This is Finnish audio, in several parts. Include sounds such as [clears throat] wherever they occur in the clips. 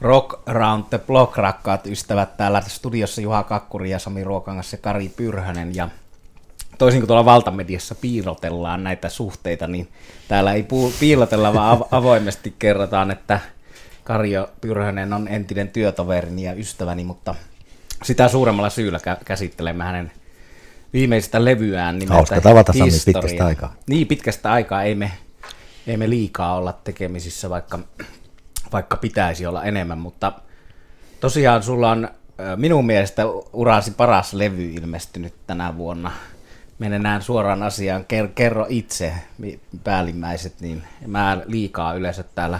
Rock Round the Block, rakkaat ystävät. Täällä studiossa Juha Kakkuri ja Sami Ruokangas ja Kari Pyrhönen. Ja toisin kuin tuolla valtamediassa piilotellaan näitä suhteita, niin täällä ei piilotella, vaan [laughs] avoimesti kerrotaan, että Karjo Pyrhönen on entinen työtoverini ja ystäväni, mutta sitä suuremmalla syyllä käsittelemme hänen viimeistä levyään nimeltä Hauska tavata Sami pitkästä aikaa. Niin, pitkästä aikaa ei me, ei me liikaa olla tekemisissä, vaikka, vaikka pitäisi olla enemmän, mutta tosiaan sulla on minun mielestä urasi paras levy ilmestynyt tänä vuonna. Mennään suoraan asiaan. Kerro itse päällimmäiset, niin mä liikaa yleensä täällä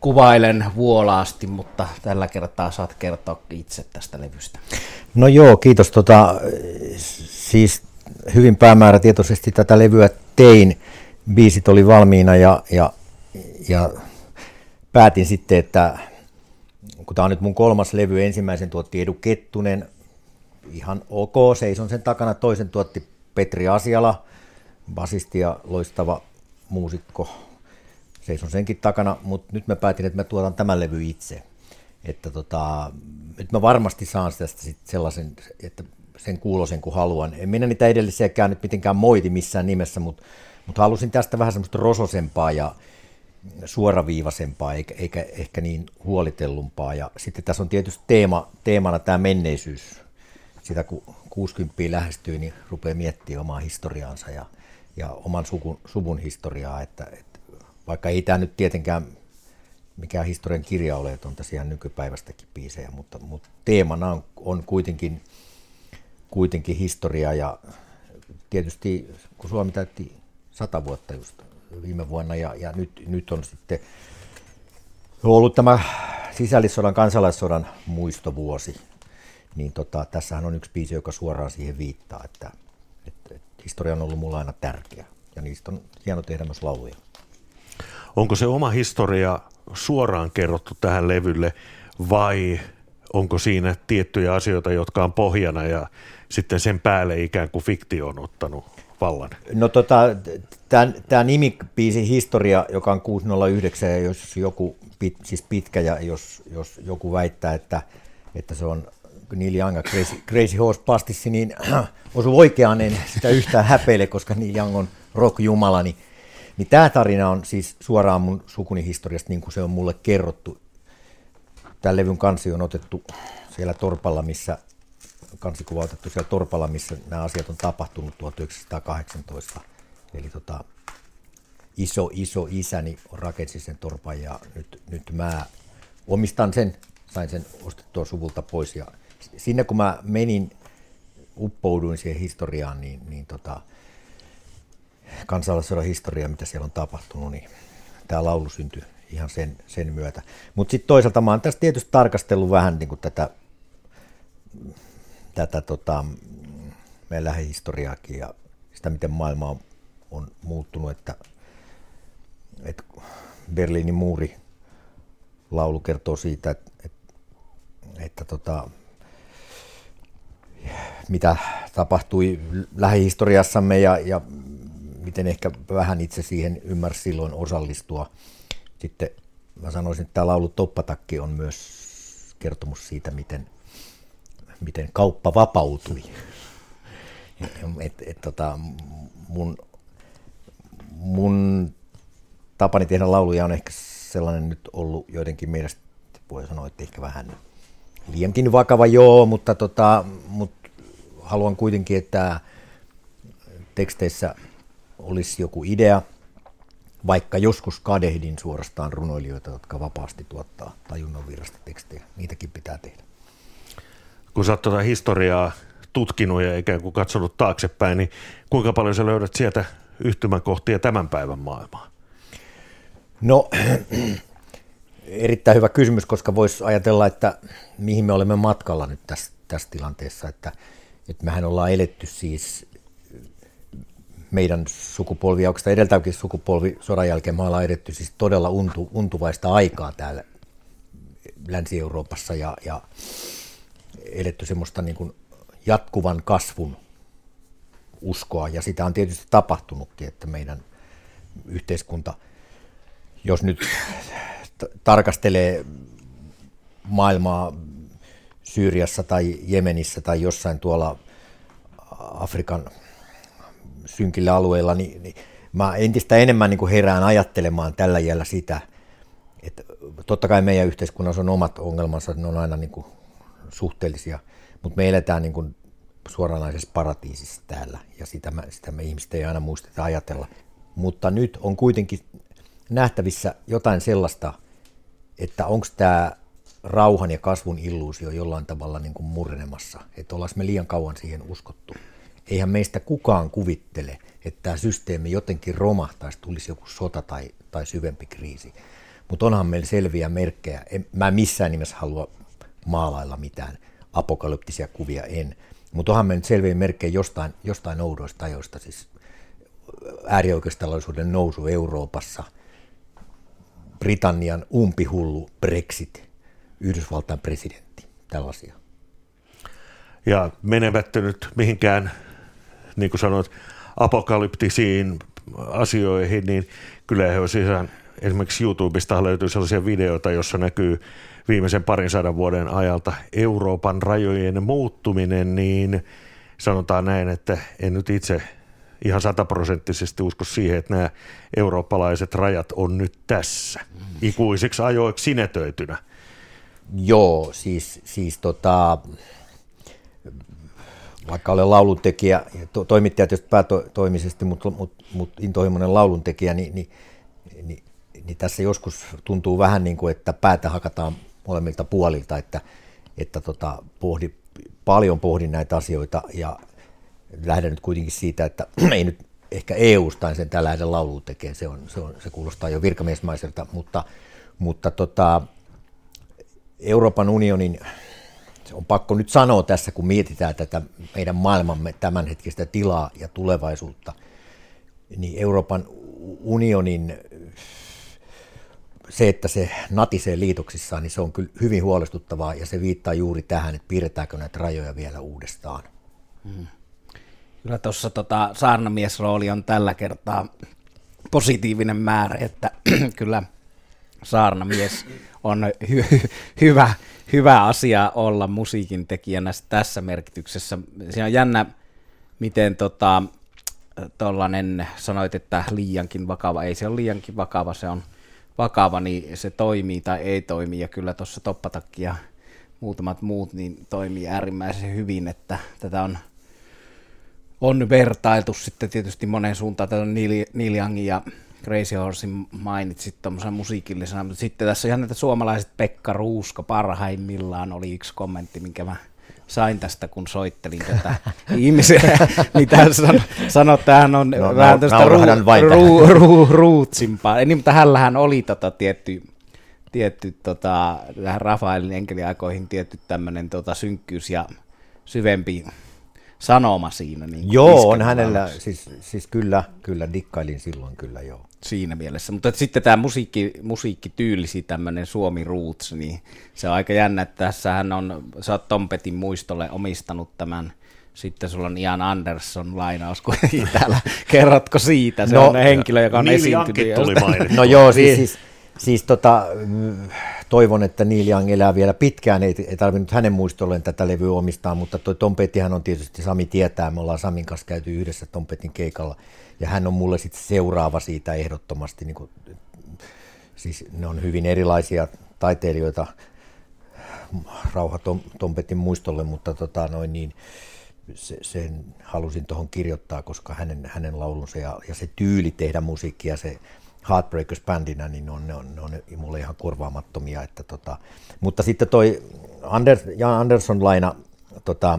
kuvailen vuolaasti, mutta tällä kertaa saat kertoa itse tästä levystä. No joo, kiitos. Tota, siis hyvin päämäärätietoisesti tätä levyä tein. Biisit oli valmiina ja, ja, ja päätin sitten, että kun tämä on nyt mun kolmas levy, ensimmäisen tuotti Edu Kettunen, ihan ok, seison sen takana, toisen tuotti Petri Asiala, basisti ja loistava muusikko, seison senkin takana, mutta nyt mä päätin, että mä tuotan tämän levy itse. Että tota, nyt mä varmasti saan tästä sit sellaisen, että sen kuulosen kuin haluan. En minä niitä edellisiäkään nyt mitenkään moiti missään nimessä, mutta, mutta halusin tästä vähän semmoista rososempaa ja suoraviivaisempaa, eikä, eikä ehkä niin huolitellumpaa. Ja sitten tässä on tietysti teema, teemana tämä menneisyys. Sitä kun 60 lähestyy, niin rupeaa miettimään omaa historiaansa ja, ja oman suvun, suvun historiaa, että, että vaikka ei tämä nyt tietenkään mikään historian kirja ole, että on tässä ihan nykypäivästäkin biisejä, mutta, mutta teemana on, on kuitenkin, kuitenkin historia ja tietysti kun Suomi täytti sata vuotta just viime vuonna ja, ja nyt, nyt on sitten ollut tämä sisällissodan, kansalaissodan muistovuosi, niin tota, tässähän on yksi biisi, joka suoraan siihen viittaa, että, että, että historia on ollut mulla aina tärkeä. Ja niistä on hieno tehdä myös lauluja. Onko se oma historia suoraan kerrottu tähän levylle vai onko siinä tiettyjä asioita, jotka on pohjana ja sitten sen päälle ikään kuin fiktio on ottanut vallan? No tota, tämä nimipiisin historia, joka on 609 ja jos joku, pit, siis pitkä ja jos, jos joku väittää, että, että se on Neil Young Crazy, Crazy Horse Pastissi, niin [clears throat] osu oikeaan en sitä yhtään häpeile, koska Neil Young on rock-jumala, niin niin tämä tarina on siis suoraan mun sukuni historiasta, niin kuin se on mulle kerrottu. Tämän levyn kansi on otettu siellä Torpalla, missä kansikuva otettu siellä Torpalla, missä nämä asiat on tapahtunut 1918. Eli tota, iso, iso isäni rakensi sen torpan ja nyt, nyt mä omistan sen, sain sen ostettua suvulta pois. Ja sinne kun mä menin, uppouduin siihen historiaan, niin, niin tota, kansalaissodan historiaa, mitä siellä on tapahtunut, niin tämä laulu syntyi ihan sen, sen myötä. Mutta sitten toisaalta mä oon tässä tietysti tarkastellut vähän niin kuin tätä, tätä tota, meidän lähihistoriaakin ja sitä, miten maailma on, on muuttunut, että, että Berliinin muuri laulu kertoo siitä, että, että, että tota, mitä tapahtui lähihistoriassamme ja, ja miten ehkä vähän itse siihen ymmärsi silloin osallistua. Sitten mä sanoisin, että tämä laulu Toppatakki on myös kertomus siitä, miten, miten kauppa vapautui. Et, et, tota, mun, mun tapani tehdä lauluja on ehkä sellainen nyt ollut joidenkin mielestä, voi sanoa, että ehkä vähän liiankin vakava, joo, mutta, tota, mutta haluan kuitenkin, että teksteissä olisi joku idea, vaikka joskus kadehdin suorastaan runoilijoita, jotka vapaasti tuottaa tajunnan virrasta tekstejä. Niitäkin pitää tehdä. Kun sä oot tuota historiaa tutkinut ja ikään kuin katsonut taaksepäin, niin kuinka paljon sä löydät sieltä yhtymäkohtia tämän päivän maailmaan? No, erittäin hyvä kysymys, koska voisi ajatella, että mihin me olemme matkalla nyt tässä, tässä tilanteessa, että, että mehän ollaan eletty siis meidän sukupolvi, onko edeltäväkin sukupolvi sodan jälkeen, me ollaan edetty siis todella untu, untuvaista aikaa täällä Länsi-Euroopassa ja, ja edetty semmoista niin kuin jatkuvan kasvun uskoa, ja sitä on tietysti tapahtunutkin, että meidän yhteiskunta, jos nyt tarkastelee maailmaa Syyriassa tai Jemenissä tai jossain tuolla Afrikan synkillä alueilla, niin, niin mä entistä enemmän niin kuin herään ajattelemaan tällä jällä sitä, että totta kai meidän yhteiskunnassa on omat ongelmansa, ne on aina niin kuin suhteellisia, mutta me eletään niin kuin suoranaisessa paratiisissa täällä, ja sitä, mä, sitä me ihmiset ei aina muisteta ajatella. Mutta nyt on kuitenkin nähtävissä jotain sellaista, että onko tämä rauhan ja kasvun illuusio jollain tavalla niin kuin murnemassa, että ollaan me liian kauan siihen uskottu. Eihän meistä kukaan kuvittele, että tämä systeemi jotenkin romahtaisi, tulisi joku sota tai, tai syvempi kriisi. Mutta onhan meillä selviä merkkejä. En, mä missään nimessä halua maalailla mitään apokalyptisia kuvia, en. Mutta onhan meillä selviä merkkejä jostain, jostain oudoista ajoista, siis äärioikeistolaisuuden nousu Euroopassa, Britannian umpihullu Brexit, Yhdysvaltain presidentti, tällaisia. Ja menevättä nyt mihinkään, niin kuin sanoit, apokalyptisiin asioihin, niin kyllä he olisivat esimerkiksi YouTubesta löytyy sellaisia videoita, jossa näkyy viimeisen parin sadan vuoden ajalta Euroopan rajojen muuttuminen, niin sanotaan näin, että en nyt itse ihan sataprosenttisesti usko siihen, että nämä eurooppalaiset rajat on nyt tässä ikuisiksi ajoiksi sinetöitynä. Joo, siis, siis tota, vaikka olen lauluntekijä, to, toimittaja tietysti päätoimisesti, mutta, mutta, mutta intohimoinen lauluntekijä, niin, niin, niin, niin, tässä joskus tuntuu vähän niin kuin, että päätä hakataan molemmilta puolilta, että, että tota, pohdi, paljon pohdin näitä asioita ja lähden nyt kuitenkin siitä, että [clears throat] ei nyt ehkä EU-stain sen tällaisen laulun tekee, se, on, se, on, se kuulostaa jo virkamiesmaiselta, mutta, mutta tota, Euroopan unionin, se on pakko nyt sanoa tässä, kun mietitään tätä meidän maailmamme tämänhetkistä tilaa ja tulevaisuutta, niin Euroopan unionin se, että se natisee liitoksissaan, niin se on kyllä hyvin huolestuttavaa ja se viittaa juuri tähän, että piirretäänkö näitä rajoja vielä uudestaan. Hmm. Kyllä tuossa tota, saarnamiesrooli on tällä kertaa positiivinen määrä, että [clears throat] kyllä saarnamies on hy- hyvä, hyvä asia olla musiikin tekijänä tässä merkityksessä. Se on jännä, miten tota, tollanen, sanoit, että liiankin vakava, ei se ole liiankin vakava, se on vakava, niin se toimii tai ei toimi, ja kyllä tuossa toppatakki ja muutamat muut niin toimii äärimmäisen hyvin, että tätä on, on vertailtu sitten tietysti moneen suuntaan, tätä on Neil, Neil ja Crazy Horsein mainitsit tuommoisen musiikillisena, mutta sitten tässä on ihan näitä suomalaiset Pekka Ruusko parhaimmillaan oli yksi kommentti, minkä mä sain tästä, kun soittelin tätä ihmisiä, [laughs] mitä san, sanoi, että hän on no, vähän tästä ru, ru, ru, ruutsimpaa. Niin, mutta hänellähän oli tota tietty, tietty tota, tähän Rafaelin enkeliaikoihin tietty tämmöinen tota, synkkyys ja syvempi sanoma siinä. Niin joo, on hänellä, siis, siis kyllä, kyllä, dikkailin silloin kyllä joo. Siinä mielessä, mutta sitten tämä musiikki, musiikkityylisi tämmöinen Suomi Roots, niin se on aika jännä, että tässä hän on, sä oot Tompetin muistolle omistanut tämän sitten sulla on Ian Anderson lainaus kuitenkin täällä. [laughs] Kerrotko siitä? Se no, on henkilö, joka on esiintynyt. tuli No joo, siis, siis, siis tota, toivon, että Neil Young elää vielä pitkään, ei, ei tarvinnut hänen muistolleen tätä levyä omistaa, mutta toi Tom Pettihän on tietysti, Sami tietää, me ollaan Samin kanssa käyty yhdessä Tom Pettin keikalla, ja hän on mulle sitten seuraava siitä ehdottomasti, niin kuin, siis ne on hyvin erilaisia taiteilijoita, rauha Tom, Tom Pettin muistolle, mutta tota, noin niin, se, sen halusin tuohon kirjoittaa, koska hänen, hänen laulunsa ja, ja se tyyli tehdä musiikkia, se Heartbreakers-bändinä, niin ne on, ne on, ne on mulle ihan korvaamattomia. Että tota, mutta sitten toi Anders, Jan Anderson-laina, tota,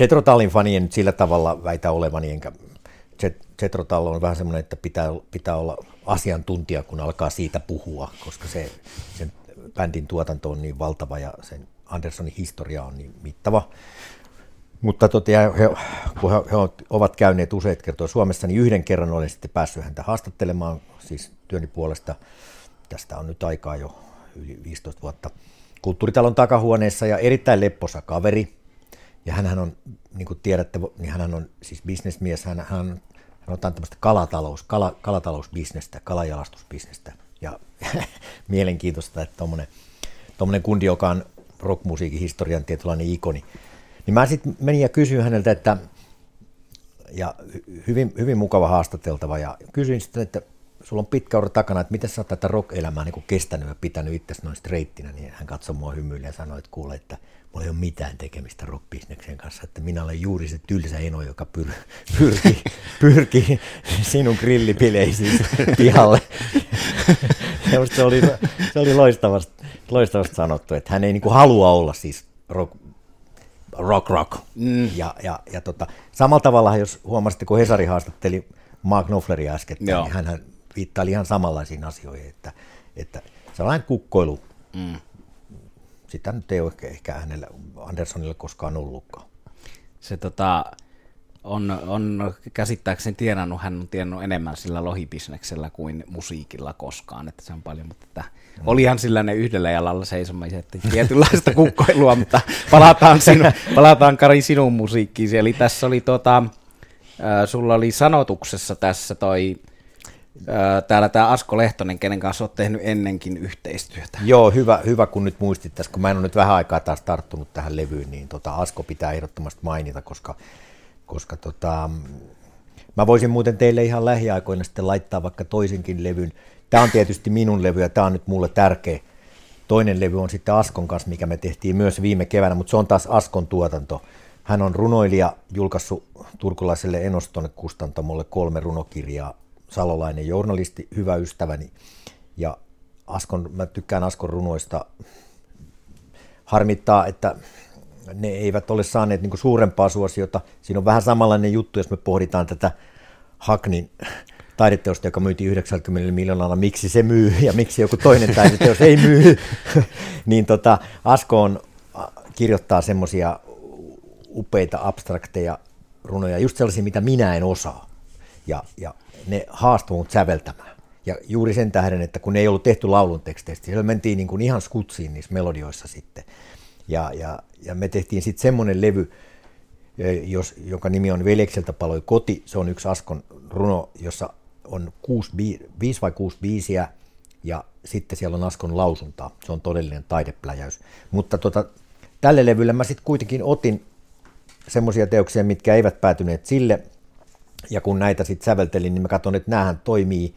Jetro Tallin fani en nyt sillä tavalla väitä olevani, enkä Jetro Tall on vähän semmoinen, että pitää, pitää olla asiantuntija, kun alkaa siitä puhua, koska se, sen bändin tuotanto on niin valtava ja sen Andersonin historia on niin mittava. Mutta tota, he, kun he, he ovat käyneet useita kertoja Suomessa, niin yhden kerran olen sitten päässyt häntä haastattelemaan, siis työni puolesta. Tästä on nyt aikaa jo yli 15 vuotta kulttuuritalon takahuoneessa ja erittäin lepposa kaveri. Ja hän on, niin kuin tiedätte, niin hän on siis bisnesmies, hän, hän, hän on tämmöistä kalatalous, kala, kalatalousbisnestä, kalajalastusbisnestä. Ja [laughs] mielenkiintoista, että tuommoinen kundi, joka on rockmusiikin historian tietynlainen ikoni. Niin mä sitten menin ja kysyin häneltä, että ja hyvin, hyvin mukava haastateltava ja kysyin sitten, että sulla on pitkä ura takana, että miten sä oot tätä rock-elämää niin kestänyt ja pitänyt itse noin streittinä, niin hän katsoi mua hymyille ja sanoi, että kuule, että mulla ei ole mitään tekemistä rock kanssa, että minä olen juuri se tylsä eno, joka pyr, pyrki, [laughs] pyrki sinun grillipileisiin pihalle. [laughs] Ja se oli, se oli loistavasti, loistavasti sanottu, että hän ei niin kuin halua olla siis rock, rock rock. Mm. Ja, ja, ja tota, samalla tavalla, jos huomasitte, kun Hesari haastatteli Mark Knopfleria äsken, niin hän viittaili ihan samanlaisiin asioihin, että, että sellainen kukkoilu, mm. sitä nyt ei ole ehkä hänellä, Andersonille koskaan ollutkaan. Se tota, on, on käsittääkseni tienannut, hän on tiennyt enemmän sillä lohibisneksellä kuin musiikilla koskaan, että se on paljon, mutta että mm. olihan sillä ne yhdellä jalalla seisomaiset, että tietynlaista [laughs] kukkoilua, mutta palataan, sinu, [laughs] palataan Kari sinun musiikkiin, eli tässä oli tota, äh, sulla oli sanotuksessa tässä toi täällä tämä Asko Lehtonen, kenen kanssa olet tehnyt ennenkin yhteistyötä. Joo, hyvä, hyvä kun nyt muistit tässä, kun mä en ole nyt vähän aikaa taas tarttunut tähän levyyn, niin tota Asko pitää ehdottomasti mainita, koska, koska tota, mä voisin muuten teille ihan lähiaikoina sitten laittaa vaikka toisenkin levyn. Tämä on tietysti minun levy ja tämä on nyt mulle tärkeä. Toinen levy on sitten Askon kanssa, mikä me tehtiin myös viime keväänä, mutta se on taas Askon tuotanto. Hän on runoilija, julkaissut turkulaiselle Enoston kustantamolle kolme runokirjaa salolainen journalisti, hyvä ystäväni. Ja Askon, mä tykkään Askon runoista. Harmittaa, että ne eivät ole saaneet niin suurempaa suosiota. Siinä on vähän samanlainen juttu, jos me pohditaan tätä Haknin taideteosta, joka myytiin 90 miljoonalla, miksi se myy ja miksi joku toinen taideteos ei myy. [laughs] niin tota, Asko on, kirjoittaa semmoisia upeita abstrakteja runoja, just sellaisia, mitä minä en osaa. Ja, ja ne haastoi mut säveltämään. Ja juuri sen tähden, että kun ei ollut tehty laulun teksteistä, siellä mentiin niin kuin ihan skutsiin niissä melodioissa sitten. Ja, ja, ja me tehtiin sitten semmoinen levy, jos, joka nimi on Veljekseltä paloi koti. Se on yksi Askon runo, jossa on kuusi, viisi vai kuusi biisiä, ja sitten siellä on Askon lausunta. Se on todellinen taidepläjäys. Mutta tota, tälle levylle mä sitten kuitenkin otin semmoisia teoksia, mitkä eivät päätyneet sille ja kun näitä sitten säveltelin, niin mä katson, että näähän toimii,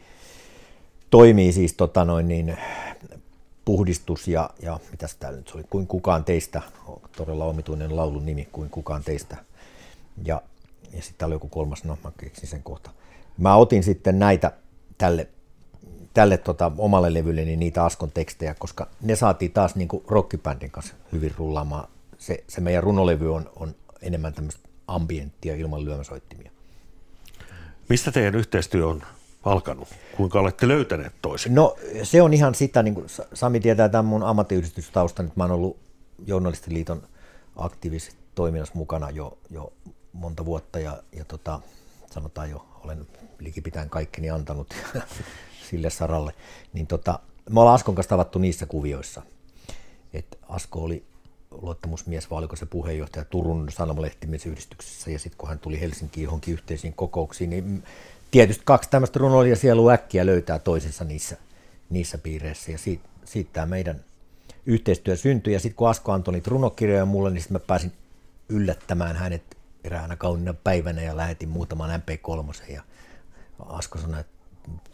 toimii siis tota noin niin, puhdistus ja, ja mitäs täällä nyt oli, kuin kukaan teistä, todella omituinen laulun nimi, kuin kukaan teistä. Ja, ja sitten oli joku kolmas, no mä keksin sen kohta. Mä otin sitten näitä tälle, tälle tota, omalle levylle niin niitä Askon tekstejä, koska ne saatiin taas niin rockibändin kanssa hyvin rullaamaan. Se, se meidän runolevy on, on enemmän tämmöistä ambienttia ilman lyömäsoittimia. Mistä teidän yhteistyö on alkanut? Kuinka olette löytäneet toisen? No se on ihan sitä, niin kuin Sami tietää tämän mun ammattiyhdistystaustan, että mä oon ollut Journalistiliiton aktiivisesti toiminnassa mukana jo, jo monta vuotta ja, ja tota, sanotaan jo, olen likipitäen kaikkeni antanut [laughs] sille saralle. Niin tota, me ollaan Askon kanssa tavattu niissä kuvioissa. Et Asko oli luottamusmies, vai oliko se puheenjohtaja Turun sanomalehtimiesyhdistyksessä, ja sitten kun hän tuli Helsinkiin johonkin yhteisiin kokouksiin, niin tietysti kaksi tämmöistä runoilijaa sielua äkkiä löytää toisensa niissä, niissä piireissä, ja siitä, siitä tämä meidän yhteistyö syntyi, ja sitten kun Asko antoi niitä runokirjoja mulle, niin sitten mä pääsin yllättämään hänet eräänä kauniina päivänä, ja lähetin muutaman MP3, ja Asko sanoi, että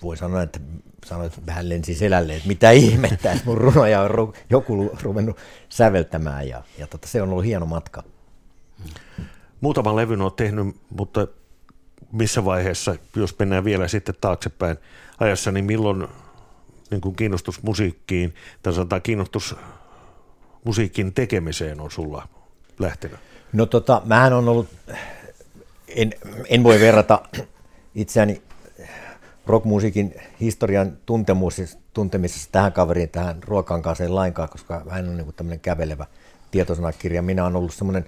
voi sanoa, että sanoit vähän lensi selälle, että mitä ihmettä, että mun runoja on ru, joku ruvennut säveltämään. Ja, ja tota, se on ollut hieno matka. Muutaman levyn on tehnyt, mutta missä vaiheessa, jos mennään vielä sitten taaksepäin ajassa, niin milloin niin kuin kiinnostus musiikkiin, tai sanotaan kiinnostus musiikin tekemiseen on sulla lähtenyt? No tota, mähän on ollut, en, en voi verrata itseäni rockmusiikin historian tuntemisessa tähän kaveriin, tähän ruokaan kanssa ei lainkaan, koska hän on niin tämmöinen kävelevä tietosanakirja. Minä olen ollut semmoinen,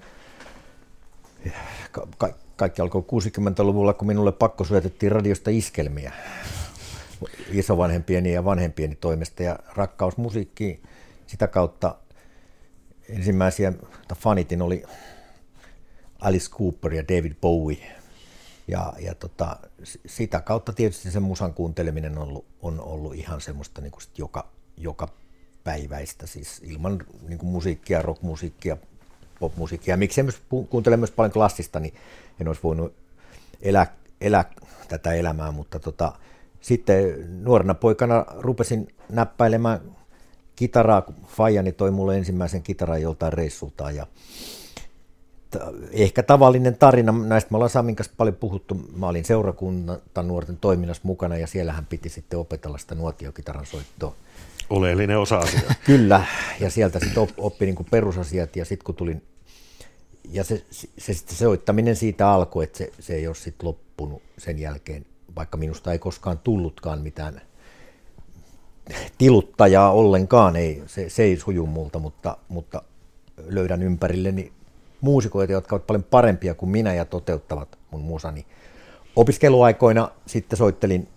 kaikki alkoi 60-luvulla, kun minulle pakko syötettiin radiosta iskelmiä. Isovanhempieni ja vanhempieni toimesta ja rakkaus musiikkiin sitä kautta. Ensimmäisiä, fanitin oli Alice Cooper ja David Bowie, ja, ja tota, sitä kautta tietysti se musan kuunteleminen on ollut, on ollut ihan semmoista niin kuin sit joka, joka päiväistä, siis ilman niin kuin musiikkia, rockmusiikkia, popmusiikkia. Miksi myös kuuntele myös paljon klassista, niin en olisi voinut elää, elää tätä elämää, mutta tota, sitten nuorena poikana rupesin näppäilemään kitaraa, kun Fajani toi mulle ensimmäisen kitaran joltain reissultaan ja ehkä tavallinen tarina, näistä me ollaan Samin kanssa paljon puhuttu, mä olin seurakunta nuorten toiminnassa mukana ja siellähän piti sitten opetella sitä nuotiokitaran soittoa. Oleellinen osa-asia. [laughs] Kyllä, ja sieltä sitten oppi niin perusasiat ja sitten kun tulin, ja se, se, se, soittaminen siitä alkoi, että se, se ei ole sitten loppunut sen jälkeen, vaikka minusta ei koskaan tullutkaan mitään tiluttajaa ollenkaan, ei, se, se ei suju multa, mutta, mutta löydän ympärilleni muusikoita, jotka ovat paljon parempia kuin minä ja toteuttavat mun musani. Opiskeluaikoina sitten soittelin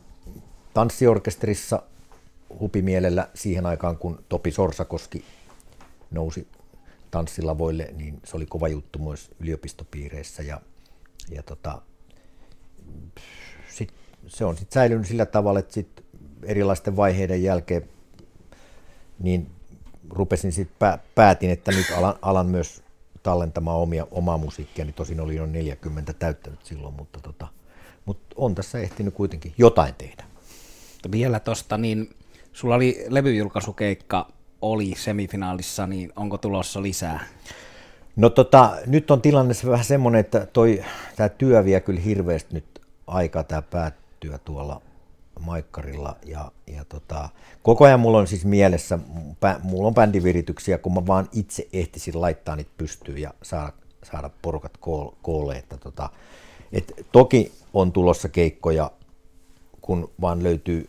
tanssiorkesterissa hupimielellä siihen aikaan, kun Topi Sorsakoski nousi tanssilavoille, niin se oli kova juttu myös yliopistopiireissä ja, ja tota, sit, se on sitten säilynyt sillä tavalla, että sit erilaisten vaiheiden jälkeen niin rupesin sitten, päätin, että nyt alan, alan myös tallentamaan omia, omaa musiikkia, niin tosin oli jo 40 täyttänyt silloin, mutta, tota, mutta on tässä ehtinyt kuitenkin jotain tehdä. Vielä tuosta, niin sulla oli levyjulkaisukeikka, oli semifinaalissa, niin onko tulossa lisää? No tota, nyt on tilanne vähän semmoinen, että toi, tämä työ vie kyllä hirveästi nyt aikaa tämä päättyä tuolla Maikkarilla ja, ja tota, koko ajan mulla on siis mielessä, mulla on bändivirityksiä, kun mä vaan itse ehtisin laittaa niitä pystyyn ja saada, saada porukat koolle. Että tota, et toki on tulossa keikkoja, kun vaan löytyy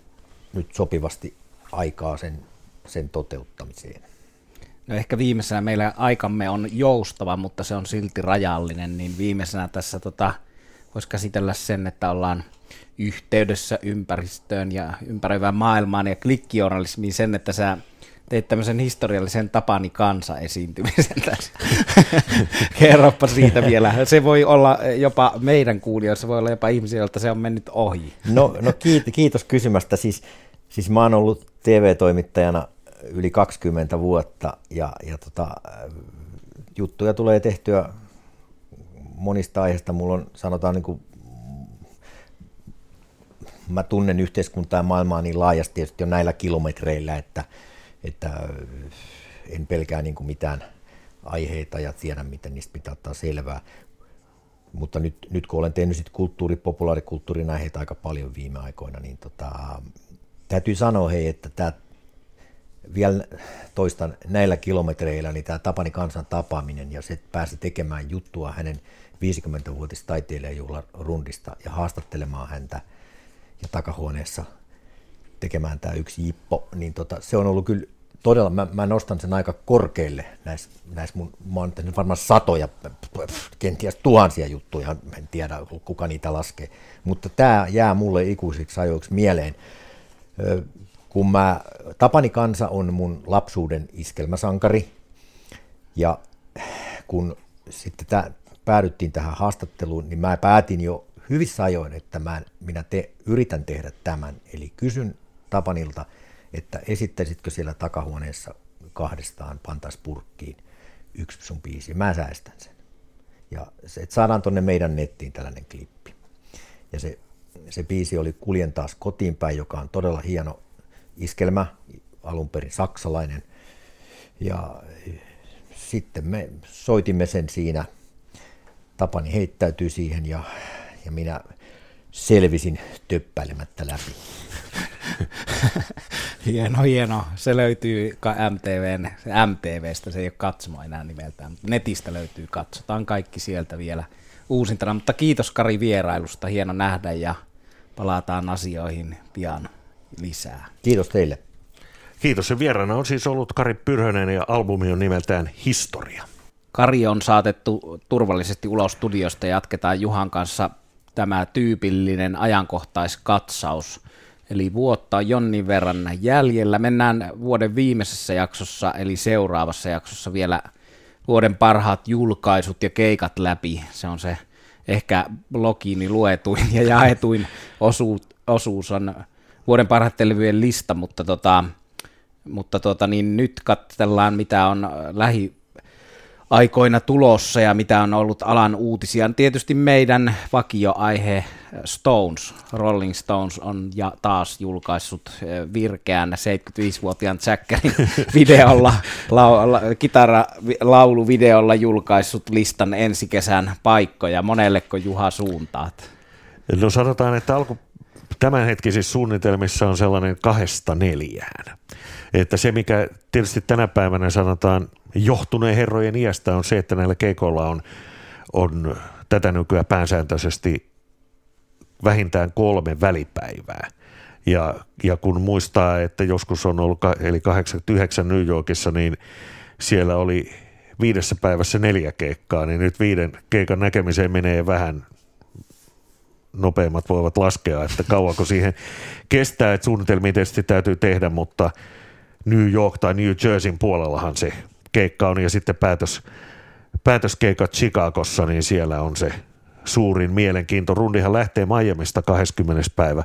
nyt sopivasti aikaa sen, sen toteuttamiseen. No ehkä viimeisenä meillä aikamme on joustava, mutta se on silti rajallinen, niin viimeisenä tässä tota, voisi käsitellä sen, että ollaan yhteydessä ympäristöön ja ympäröivään maailmaan ja klikkijournalismiin sen, että sä teit tämmöisen historiallisen Tapani kansa esiintymisen tässä. [laughs] Kerropa siitä vielä. Se voi olla jopa meidän kuulijoissa, voi olla jopa ihmisiä, joilta se on mennyt ohi. No, no kiitos, kiitos kysymästä. Siis, siis mä oon ollut TV-toimittajana yli 20 vuotta ja, ja tota, juttuja tulee tehtyä monista aiheista. Mulla on sanotaan niin kuin mä tunnen yhteiskuntaa ja maailmaa niin laajasti jo näillä kilometreillä, että, että en pelkää niin kuin mitään aiheita ja tiedä, miten niistä pitää ottaa selvää. Mutta nyt, nyt kun olen tehnyt sit kulttuuri, populaarikulttuurin aiheita aika paljon viime aikoina, niin tota, täytyy sanoa hei, että tämä vielä toistan näillä kilometreillä, niin tämä Tapani kansan tapaaminen ja se pääsi tekemään juttua hänen 50-vuotis taiteilijajuhlan rundista ja haastattelemaan häntä – ja takahuoneessa tekemään tämä yksi jippo, niin tota, se on ollut kyllä todella, mä, mä nostan sen aika korkealle näissä näis mun, mä oon tehnyt varmaan satoja, kenties tuhansia juttuja, en tiedä kuka niitä laskee, mutta tämä jää mulle ikuisiksi ajoiksi mieleen. Kun mä, Tapani Kansa on mun lapsuuden iskelmäsankari, ja kun sitten tää, päädyttiin tähän haastatteluun, niin mä päätin jo hyvissä ajoin, että mä, minä te, yritän tehdä tämän. Eli kysyn Tapanilta, että esittäisitkö siellä takahuoneessa kahdestaan pantais purkkiin yksi sun biisi. Mä säästän sen. Ja se, että saadaan tuonne meidän nettiin tällainen klippi. Ja se, se biisi oli Kuljen taas kotiin päin, joka on todella hieno iskelmä, alun perin saksalainen. Ja sitten me soitimme sen siinä. Tapani heittäytyi siihen ja ja minä selvisin töppäilemättä läpi. [laughs] hieno, hieno. Se löytyy MTVn, MTVstä, se ei ole katsomo enää nimeltään, mutta netistä löytyy, katsotaan kaikki sieltä vielä uusintana. Mutta kiitos Kari vierailusta, hieno nähdä ja palataan asioihin pian lisää. Kiitos teille. Kiitos. Se vieraana on siis ollut Kari Pyrhönen ja albumi on nimeltään Historia. Kari on saatettu turvallisesti ulos studiosta ja jatketaan Juhan kanssa tämä tyypillinen ajankohtaiskatsaus. Eli vuotta on jonnin verran jäljellä. Mennään vuoden viimeisessä jaksossa, eli seuraavassa jaksossa vielä vuoden parhaat julkaisut ja keikat läpi. Se on se ehkä blogiini luetuin ja jaetuin osuus, osuus on vuoden parhaiten levyjen lista, mutta tota, mutta tuota, niin nyt katsellaan, mitä on lähi aikoina tulossa ja mitä on ollut alan uutisia. Tietysti meidän vakioaihe Stones, Rolling Stones on ja taas julkaissut virkeän 75-vuotiaan Jackerin [laughs] videolla, la, la, kitara-lauluvideolla julkaissut listan ensi kesän paikkoja. Monelleko Juha suuntaat? No sanotaan, että alku, tämänhetkisissä suunnitelmissa on sellainen kahdesta neljään. Että se, mikä tietysti tänä päivänä sanotaan johtuneen herrojen iästä on se, että näillä keikoilla on, on tätä nykyään pääsääntöisesti vähintään kolme välipäivää. Ja, ja kun muistaa, että joskus on ollut, eli 89 New Yorkissa, niin siellä oli viidessä päivässä neljä keikkaa, niin nyt viiden keikan näkemiseen menee vähän nopeammat voivat laskea, että kauanko siihen kestää, että suunnitelmia tietysti täytyy tehdä, mutta New York tai New Jerseyn puolellahan se keikka on ja sitten päätös, päätöskeikat Chicagossa, niin siellä on se suurin mielenkiinto. Rundihan lähtee Miamista 20. päivä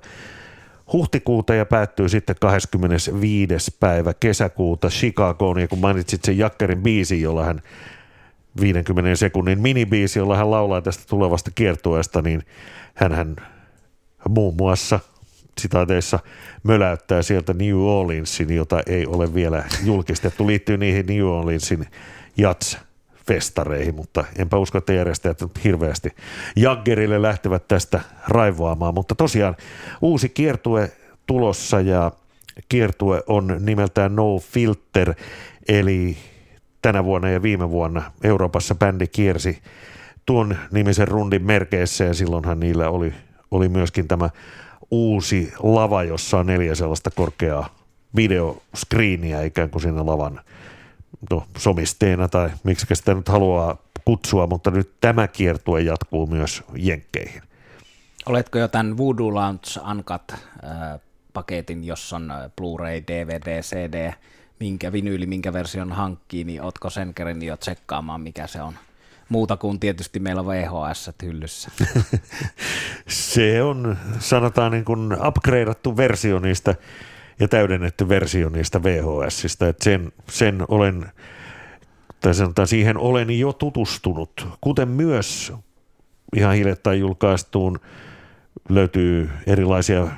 huhtikuuta ja päättyy sitten 25. päivä kesäkuuta Chicagoon. Ja kun mainitsit sen Jakkerin biisin, jolla hän 50 sekunnin minibiisi, jolla hän laulaa tästä tulevasta kiertueesta, niin hän muun muassa sitaateissa möläyttää sieltä New Orleansin, jota ei ole vielä julkistettu. Liittyy niihin New Orleansin jats festareihin, mutta enpä usko, että järjestäjät hirveästi Jaggerille lähtevät tästä raivoamaan. Mutta tosiaan uusi kiertue tulossa ja kiertue on nimeltään No Filter, eli tänä vuonna ja viime vuonna Euroopassa bändi kiersi tuon nimisen rundin merkeissä ja silloinhan niillä oli, oli myöskin tämä uusi lava, jossa on neljä sellaista korkeaa videoskriiniä ikään kuin siinä lavan no, somisteena tai miksi sitä nyt haluaa kutsua, mutta nyt tämä kiertue jatkuu myös Jenkkeihin. Oletko jo tämän Voodoo Lounge Uncut äh, paketin, jossa on Blu-ray, DVD, CD, minkä vinyyli, minkä version hankkii, niin ootko sen kerran jo tsekkaamaan, mikä se on? Muuta kuin tietysti meillä on VHS hyllyssä. [laughs] se on, sanotaan niin kuin upgradeattu versio niistä ja täydennetty versio niistä VHSistä, että sen, sen olen, tai sanotaan siihen olen jo tutustunut, kuten myös ihan hiljattain julkaistuun löytyy erilaisia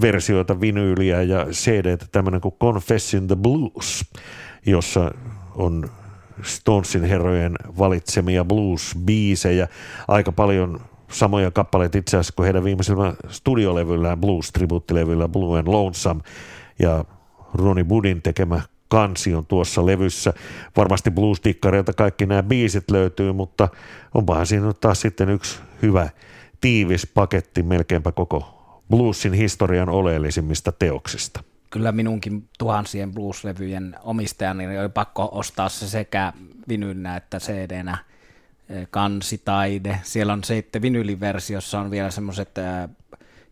versioita, vinyyliä ja cd tämmöinen kuin Confessing the Blues, jossa on Stonesin herrojen valitsemia blues-biisejä, aika paljon samoja kappaleita itse asiassa kuin heidän viimeisellä studiolevyllään, blues-tribuuttilevyllä Blue and Lonesome, ja Ronnie Budin tekemä kansi on tuossa levyssä. Varmasti blues kaikki nämä biisit löytyy, mutta onpahan siinä taas sitten yksi hyvä tiivis paketti melkeinpä koko bluesin historian oleellisimmista teoksista kyllä minunkin tuhansien blueslevyjen omistajani oli pakko ostaa se sekä vinylnä että CD-nä kansitaide. Siellä on sitten vinyliversiossa on vielä semmoiset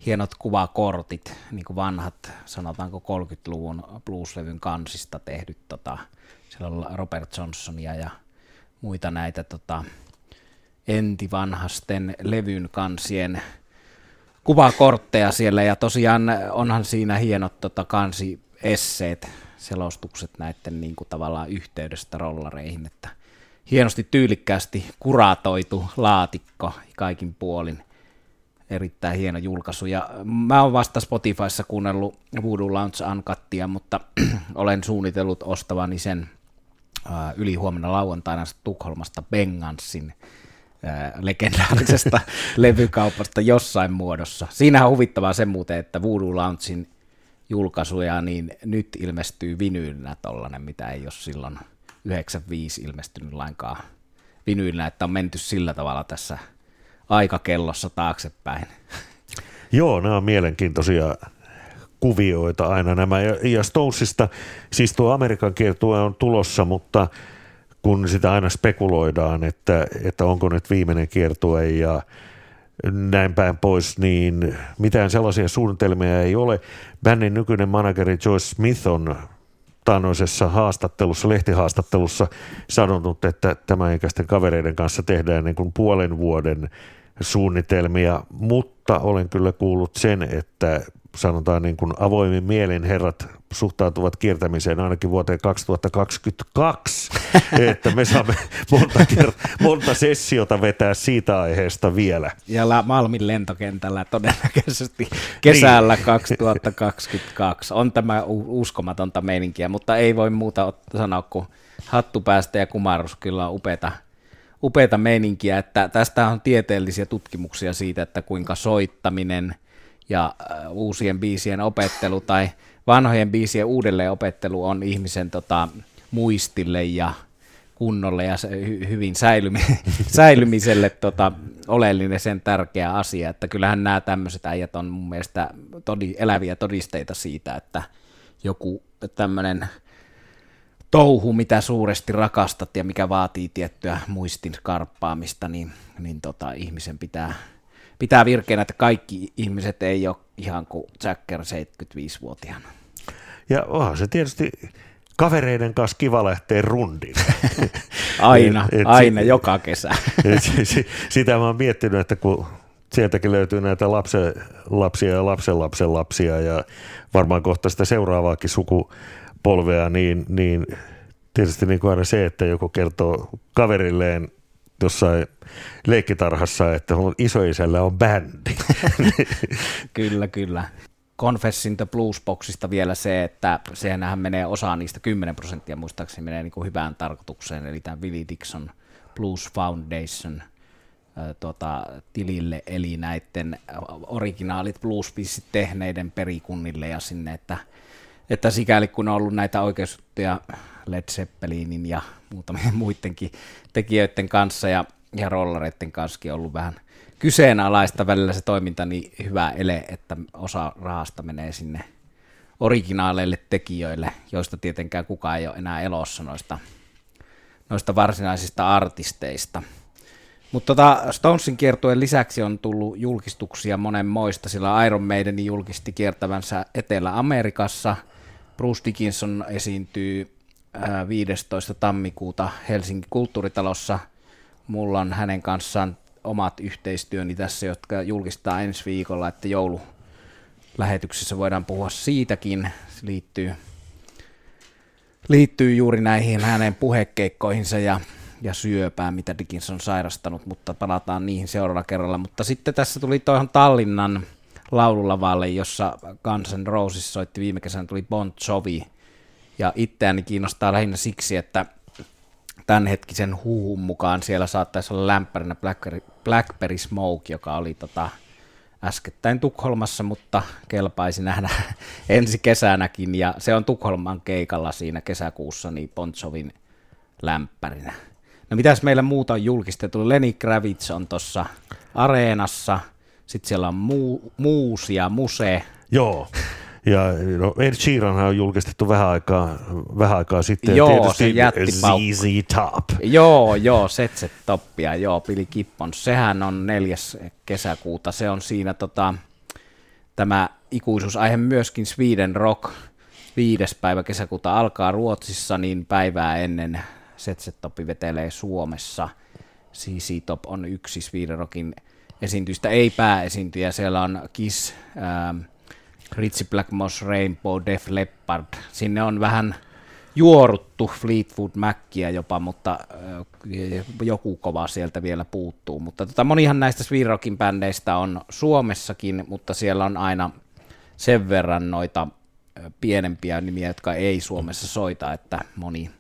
hienot kuvakortit, niin kuin vanhat, sanotaanko 30-luvun blueslevyn kansista tehdyt, tota, siellä on Robert Johnsonia ja muita näitä tota, entivanhasten levyn kansien kuvakortteja siellä ja tosiaan onhan siinä hienot tota, kansi esseet, selostukset näiden niin kuin, tavallaan yhteydestä rollareihin, että hienosti tyylikkäästi kuratoitu laatikko kaikin puolin. Erittäin hieno julkaisu. Ja mä oon vasta Spotifyssa kuunnellut Voodoo Lounge Uncuttia, mutta [clears throat] olen suunnitellut ostavani sen äh, yli huomenna lauantaina Tukholmasta Bengansin legendaarisesta [laughs] levykaupasta jossain muodossa. Siinähän on huvittavaa se muuten, että Voodoo Loungein julkaisuja, niin nyt ilmestyy vinyylinä tollanen, mitä ei ole silloin 95 ilmestynyt lainkaan vinyylinä, että on menty sillä tavalla tässä aikakellossa taaksepäin. [laughs] Joo, nämä on mielenkiintoisia kuvioita aina nämä. Ja, ja Stonesista, siis tuo Amerikan kiertue on tulossa, mutta kun sitä aina spekuloidaan, että, että onko nyt viimeinen kiertue ja näin päin pois, niin mitään sellaisia suunnitelmia ei ole. Bändin nykyinen manageri Joyce Smith on taannoisessa haastattelussa, lehtihaastattelussa sanonut, että tämän ikäisten kavereiden kanssa tehdään niin kuin puolen vuoden suunnitelmia, mutta olen kyllä kuullut sen, että sanotaan niin kuin avoimin mielin herrat suhtautuvat kiertämiseen ainakin vuoteen 2022, [laughs] että me saamme monta, kert- monta sessiota vetää siitä aiheesta vielä. Ja Malmin lentokentällä todennäköisesti kesällä niin. 2022. On tämä uskomatonta meininkiä, mutta ei voi muuta sanoa kuin hattu päästä ja kumarus kyllä on upeata, upeata meininkiä, että tästä on tieteellisiä tutkimuksia siitä, että kuinka soittaminen ja äh, uusien biisien opettelu tai vanhojen biisien uudelleen opettelu on ihmisen tota, muistille ja kunnolle ja hy- hyvin säilymi- [laughs] säilymiselle tota, oleellinen sen tärkeä asia, että kyllähän nämä tämmöiset äijät on mun mielestä todi, eläviä todisteita siitä, että joku tämmöinen touhu, mitä suuresti rakastat ja mikä vaatii tiettyä muistin karppaamista, niin, niin tota, ihmisen pitää, pitää virkeänä, että kaikki ihmiset ei ole ihan kuin Jacker 75-vuotiaana. Ja onhan se tietysti kavereiden kanssa kiva lähteä rundin. [laughs] aina, et, et aina, sit, joka kesä. [laughs] et, sitä mä oon miettinyt, että kun sieltäkin löytyy näitä lapsen, lapsia ja lapsen lapsen lapsia ja varmaan kohta sitä seuraavaakin sukupolvea, niin, niin tietysti niin kuin aina se, että joku kertoo kaverilleen jossain leikkitarhassa, että isoisällä on bändi. [laughs] kyllä, kyllä. Confessin the Bluesboxista vielä se, että sehän menee osa niistä 10 prosenttia muistaakseni menee niin kuin hyvään tarkoitukseen, eli tämä Willie Dixon Blues Foundation tota, tilille, eli näiden originaalit bluesbiisit tehneiden perikunnille ja sinne, että, että sikäli kun on ollut näitä oikeusjuttuja Led Zeppelinin ja muutamien muidenkin tekijöiden kanssa ja, ja rollareiden kanssa on ollut vähän – kyseenalaista välillä se toiminta niin hyvä ele, että osa rahasta menee sinne originaaleille tekijöille, joista tietenkään kukaan ei ole enää elossa noista, noista varsinaisista artisteista. Mutta tota Stonesin kiertueen lisäksi on tullut julkistuksia monenmoista, sillä Iron Maiden julkisti kiertävänsä Etelä-Amerikassa. Bruce Dickinson esiintyy 15. tammikuuta Helsingin kulttuuritalossa. Mulla on hänen kanssaan omat yhteistyöni tässä, jotka julkistaa ensi viikolla, että joulu lähetyksessä voidaan puhua siitäkin. Se liittyy, liittyy juuri näihin hänen puhekeikkoihinsa ja, ja syöpään, mitä Dickinson on sairastanut, mutta palataan niihin seuraavalla kerralla. Mutta sitten tässä tuli toihan Tallinnan laululavalle, jossa Guns N' Roses soitti viime kesänä, tuli Bon Jovi. Ja itseäni kiinnostaa lähinnä siksi, että tämänhetkisen huuhun mukaan siellä saattaisi olla lämpärinä Blackberry, Blackberry Smoke, joka oli tota, äskettäin Tukholmassa, mutta kelpaisi nähdä [laughs] ensi kesänäkin, ja se on Tukholman keikalla siinä kesäkuussa, niin Pontsovin lämpärinä. No mitäs meillä muuta on julkistettu? Lenny Kravitz on tuossa areenassa, sitten siellä on muu, Muus ja Muse. Joo, ja no, Ed Sheeran on julkistettu vähän aikaa, vähän aikaa sitten. Joo, Tietysti se ZZ Top. Joo, joo, Setset Toppia, joo, Billy Kippon. Sehän on neljäs kesäkuuta. Se on siinä tota, tämä ikuisuusaihe myöskin Sweden Rock. Viides päivä kesäkuuta alkaa Ruotsissa, niin päivää ennen Setset Toppi vetelee Suomessa. CC Top on yksi Sweden Rockin esiintyistä, ei pääesiintyjä. Siellä on Kiss, ähm, Ritchie Blackmore's Rainbow, Def Leppard. Sinne on vähän juoruttu Fleetwood Mackia jopa, mutta joku kova sieltä vielä puuttuu. Mutta tota, monihan näistä Sweet bändeistä on Suomessakin, mutta siellä on aina sen verran noita pienempiä nimiä, jotka ei Suomessa soita, että moni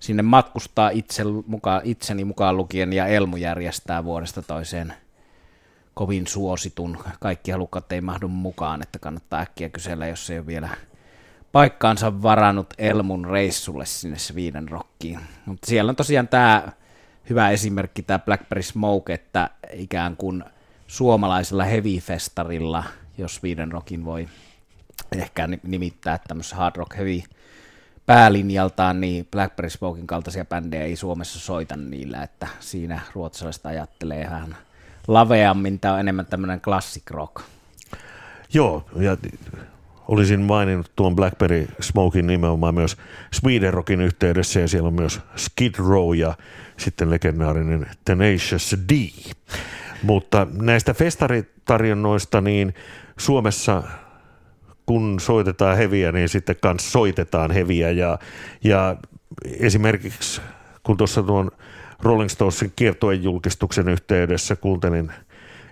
sinne matkustaa itse, mukaan, itseni mukaan lukien ja Elmu järjestää vuodesta toiseen – kovin suositun. Kaikki halukkaat ei mahdu mukaan, että kannattaa äkkiä kysellä, jos ei ole vielä paikkaansa varannut Elmun reissulle sinne Sweden Rockiin. Mutta siellä on tosiaan tämä hyvä esimerkki, tämä Blackberry Smoke, että ikään kuin suomalaisella heavy-festarilla, jos Sweden Rockin voi ehkä nimittää tämmöisessä hard rock heavy päälinjaltaan, niin Blackberry Smokein kaltaisia bändejä ei Suomessa soita niillä, että siinä ruotsalaiset ajattelee ihan laveammin, tämä on enemmän tämmöinen classic rock. Joo, ja olisin maininnut tuon Blackberry Smokin nimenomaan myös Sweden Rockin yhteydessä, ja siellä on myös Skid Row ja sitten legendaarinen Tenacious D. Mutta näistä festaritarjonnoista, niin Suomessa kun soitetaan heviä, niin sitten kanssa soitetaan heviä ja, ja esimerkiksi kun tuossa tuon Rolling Stonesin kiertojen julkistuksen yhteydessä kuuntelin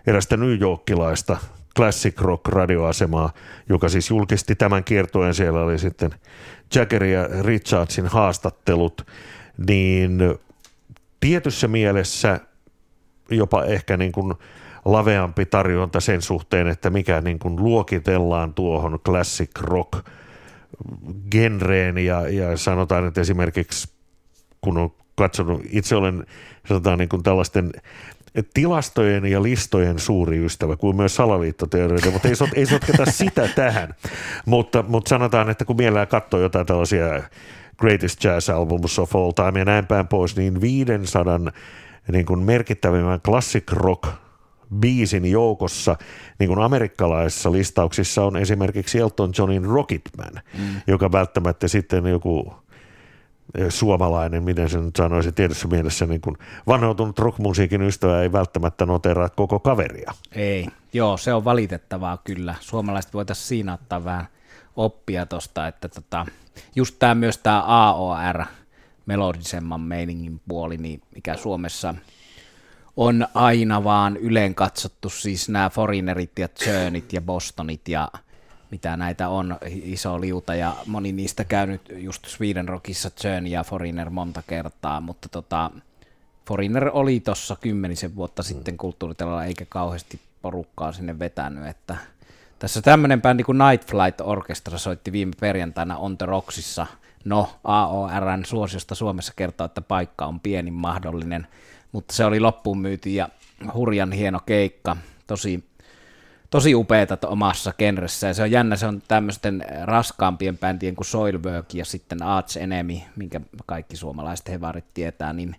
erästä New Yorkilaista Classic Rock radioasemaa, joka siis julkisti tämän kiertojen. Siellä oli sitten Jagger ja Richardsin haastattelut, niin tietyssä mielessä jopa ehkä niin kuin laveampi tarjonta sen suhteen, että mikä niin kuin luokitellaan tuohon classic rock genreen ja, ja sanotaan, että esimerkiksi kun on katsonut, itse olen sanotaan niin kuin tällaisten tilastojen ja listojen suuri ystävä, kuin myös salaliittoteorioita, mutta ei, ei sotketa sitä tähän. Mutta, mutta sanotaan, että kun mielellään katsoo jotain tällaisia Greatest Jazz Albums of All Time ja näin päin pois, niin 500 niin kuin merkittävimmän classic rock biisin joukossa niin kuin amerikkalaisissa listauksissa on esimerkiksi Elton Johnin Rocketman, mm. joka välttämättä sitten joku suomalainen, miten se nyt sanoisi, tietyssä mielessä niin kuin vanhoutunut rockmusiikin ystävä ei välttämättä noteraa koko kaveria. Ei, joo, se on valitettavaa kyllä. Suomalaiset voitaisiin siinä ottaa vähän oppia tuosta, että tota, just tämä myös tämä AOR, melodisemman meiningin puoli, niin mikä Suomessa on aina vaan yleen katsottu, siis nämä Foreignerit ja Churnit ja Bostonit ja mitä näitä on, iso liuta, ja moni niistä käynyt just Sweden Rockissa Churn ja Foreigner monta kertaa, mutta tota, Foreigner oli tuossa kymmenisen vuotta sitten kulttuuritelalla, eikä kauheasti porukkaa sinne vetänyt, että tässä tämmöinen bändi kuin Night Flight Orchestra soitti viime perjantaina On The Rocksissa. No, AORn suosiosta Suomessa kertoo, että paikka on pienin mahdollinen, mutta se oli loppuun myyty ja hurjan hieno keikka. Tosi tosi upeeta omassa genressä, ja se on jännä, se on tämmöisten raskaampien bändien kuin Soilwork ja sitten Arch Enemy, minkä kaikki suomalaiset hevarit tietää, niin,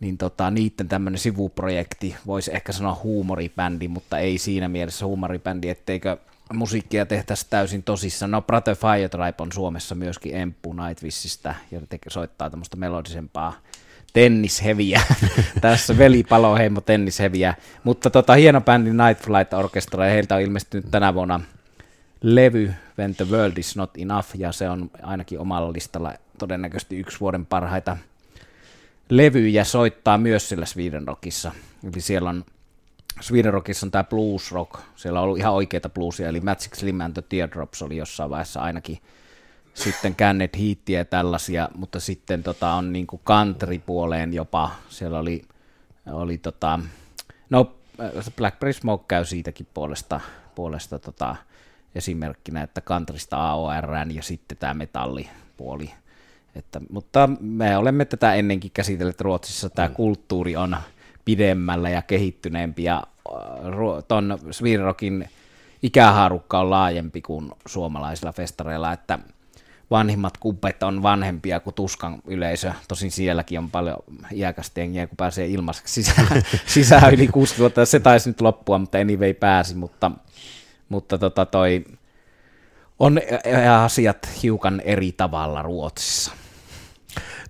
niin tota, niiden tämmöinen sivuprojekti, voisi ehkä sanoa huumoribändi, mutta ei siinä mielessä huumoribändi, etteikö musiikkia tehtäisiin täysin tosissaan. No Brother Firetribe on Suomessa myöskin Emppu Nightwishista ja soittaa tämmöistä melodisempaa tennisheviä. [laughs] Tässä velipaloheimo tennisheviä. Mutta tota, hieno bändi Night Flight Orchestra, ja heiltä on ilmestynyt tänä vuonna levy When the World is Not Enough, ja se on ainakin omalla listalla todennäköisesti yksi vuoden parhaita levyjä soittaa myös sillä Sweden Rockissa. Eli siellä on Sweden Rockissa on tämä blues rock, siellä on ollut ihan oikeita bluesia, eli Magic Slim and the Teardrops oli jossain vaiheessa ainakin sitten kännet hiittiä ja tällaisia, mutta sitten tota, on niin country-puoleen jopa, siellä oli, oli tota, no Blackberry Smoke käy siitäkin puolesta, puolesta tota, esimerkkinä, että countrysta AOR ja sitten tämä metallipuoli. Että, mutta me olemme tätä ennenkin käsitelleet Ruotsissa, tämä mm. kulttuuri on pidemmällä ja kehittyneempi ja tuon Swedenrockin ikähaarukka on laajempi kuin suomalaisilla festareilla, että vanhimmat kuppet on vanhempia kuin Tuskan yleisö. Tosin sielläkin on paljon iäkästä jengiä, kun pääsee ilmaiseksi sisään, [laughs] sisään yli 60 vuotta. Se taisi nyt loppua, mutta anyway pääsi. Mutta, mutta tota toi, on asiat hiukan eri tavalla Ruotsissa.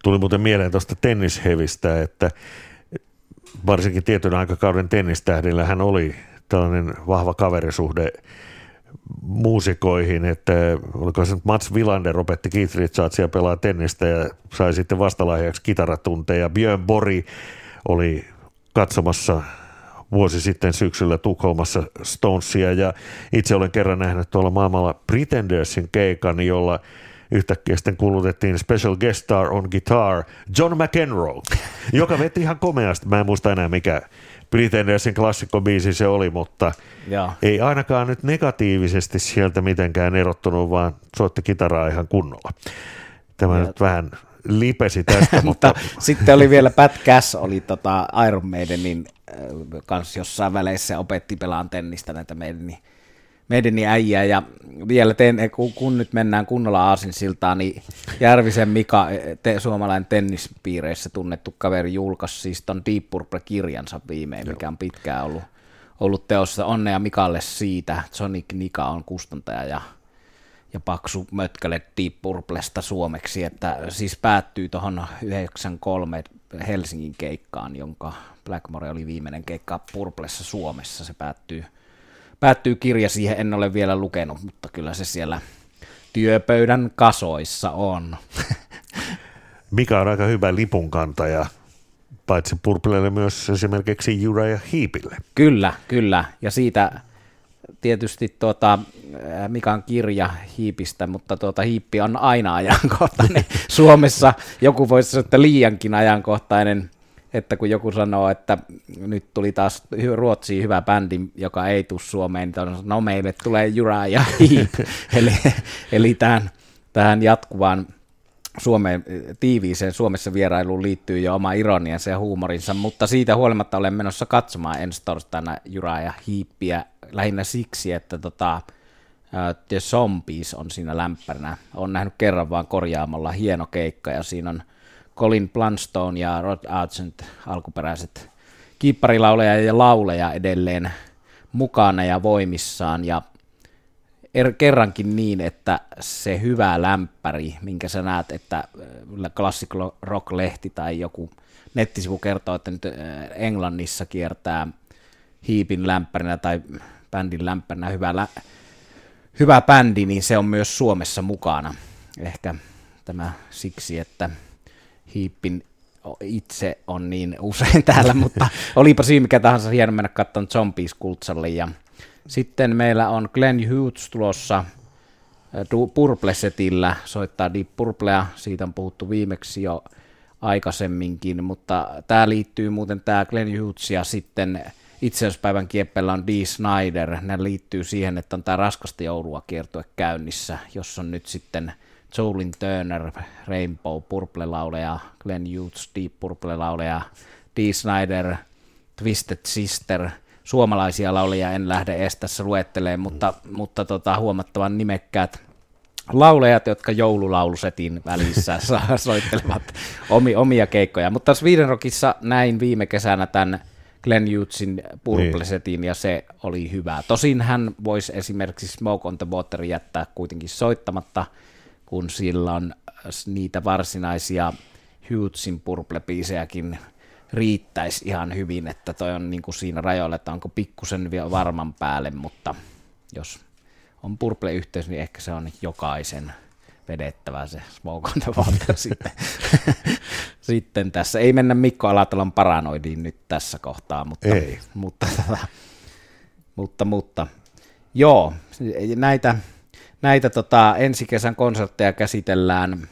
Tuli muuten mieleen tuosta tennishevistä, että varsinkin tietyn aikakauden tennistähdillä hän oli tällainen vahva kaverisuhde muusikoihin, että oliko se Mats Villander opetti Keith Richardsia pelaa tennistä ja sai sitten vastalahjaksi kitaratunteja. Björn Bori oli katsomassa vuosi sitten syksyllä Tukholmassa Stonesia ja itse olen kerran nähnyt tuolla maailmalla Pretendersin keikan, jolla yhtäkkiä sitten kuulutettiin special guest star on guitar John McEnroe, joka veti ihan komeasti. Mä en muista enää mikä Pretendersin klassikkobiisi se oli, mutta ja. ei ainakaan nyt negatiivisesti sieltä mitenkään erottunut, vaan soitti kitaraa ihan kunnolla. Tämä ja. nyt vähän lipesi tästä, [laughs] mutta... Sitten oli vielä Pat Cass, oli tota Iron Maidenin äh, kanssa jossain väleissä opetti pelaan tennistä näitä meidän meidäni äijää ja vielä teen, kun, kun nyt mennään kunnolla aasinsiltaan, niin Järvisen Mika, te, suomalainen tennispiireissä tunnettu kaveri, julkaisi siis ton Deep Purple-kirjansa viimein, Joo. mikä on pitkään ollut, ollut teossa. Onnea Mikalle siitä. Sonic Nika on kustantaja ja, ja paksu mötkäle Deep Purplesta suomeksi, että siis päättyy tuohon 93 Helsingin keikkaan, jonka Blackmore oli viimeinen keikka Purplessa Suomessa. Se päättyy päättyy kirja siihen, en ole vielä lukenut, mutta kyllä se siellä työpöydän kasoissa on. [laughs] Mikä on aika hyvä lipunkantaja, paitsi Purplelle myös esimerkiksi Jura ja Hiipille. Kyllä, kyllä. Ja siitä tietysti tuota, Mikan kirja hiipistä, mutta tuota, hiippi on aina ajankohtainen. [laughs] Suomessa joku voisi sanoa, että liiankin ajankohtainen, että kun joku sanoo, että nyt tuli taas Ruotsiin hyvä bändi, joka ei tule Suomeen, niin on, no meille tulee Jura ja [laughs] eli, eli tähän, tähän jatkuvaan Suomeen, tiiviiseen Suomessa vierailuun liittyy jo oma ironiansa ja huumorinsa, mutta siitä huolimatta olen menossa katsomaan ensi torstaina Jura ja Hiippiä lähinnä siksi, että tota, The Zombies on siinä lämpärinä. Olen nähnyt kerran vaan korjaamalla hieno keikka ja siinä on Colin Blunstone ja Rod Argent, alkuperäiset kiipparilauleja ja lauleja edelleen mukana ja voimissaan ja er, kerrankin niin, että se hyvä lämpäri, minkä sä näet, että Classic Rock-lehti tai joku nettisivu kertoo, että nyt Englannissa kiertää hiipin lämpärinä tai bändin lämpärinä hyvä, lä- hyvä bändi, niin se on myös Suomessa mukana. Ehkä tämä siksi, että hiippin itse on niin usein [laughs] täällä, mutta olipa syy mikä tahansa hieno mennä katsomaan Zombies Kultsalle. Ja sitten meillä on Glenn Hughes tulossa äh, Purple-setillä, soittaa Deep Purplea, siitä on puhuttu viimeksi jo aikaisemminkin, mutta tämä liittyy muuten tämä Glenn Hughes ja sitten itseäyspäivän kieppellä on Dee Snyder. Ne liittyy siihen, että on tämä raskasta joulua kiertue käynnissä, jossa on nyt sitten Jolin Turner, Rainbow, Purple-lauleja, Glenn Hughes, Deep Purple-lauleja, Dee Snyder, Twisted Sister, suomalaisia lauleja en lähde edes tässä luetteleen, mutta, mutta tota, huomattavan nimekkäät laulajat, jotka joululaulusetin välissä [laughs] soittelevat omia keikkoja. Mutta Sweden Rockissa näin viime kesänä tämän Glenn Hughesin Purple-setin, niin. ja se oli hyvä. Tosin hän voisi esimerkiksi Smoke on the Water jättää kuitenkin soittamatta, kun sillä on niitä varsinaisia Hughesin Purple-biisejäkin riittäisi ihan hyvin, että toi on niin kuin siinä rajoilla, että onko pikkusen vielä varman päälle, mutta jos on Purple-yhteys, niin ehkä se on jokaisen vedettävä se Smoke on the Water [laughs] sitten. [laughs] sitten tässä. Ei mennä Mikko Alatalon paranoidiin nyt tässä kohtaa, mutta, Ei. mutta, mutta, [laughs] mutta, mutta joo, näitä, näitä tota, ensi kesän konsertteja käsitellään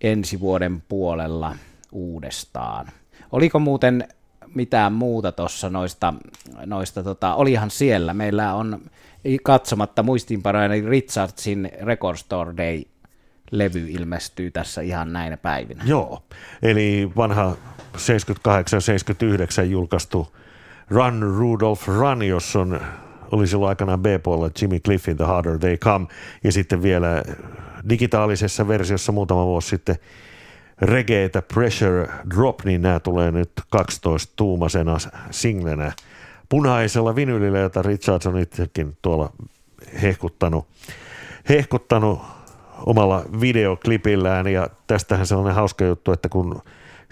ensi vuoden puolella uudestaan. Oliko muuten mitään muuta tuossa noista, noista tota, olihan siellä. Meillä on katsomatta muistiinpanoja, niin Richardsin Record Store Day levy ilmestyy tässä ihan näinä päivinä. Joo, eli vanha 78-79 julkaistu Run Rudolph Run, jossa on, oli silloin aikanaan B-puolella Jimmy Cliffin The Harder They Come, ja sitten vielä digitaalisessa versiossa muutama vuosi sitten Reggaetä Pressure Drop, niin nämä tulee nyt 12-tuumasena singlenä. Punaisella vinylillä, jota Richards on itsekin tuolla hehkuttanut, hehkuttanut omalla videoklipillään ja tästähän sellainen hauska juttu, että kun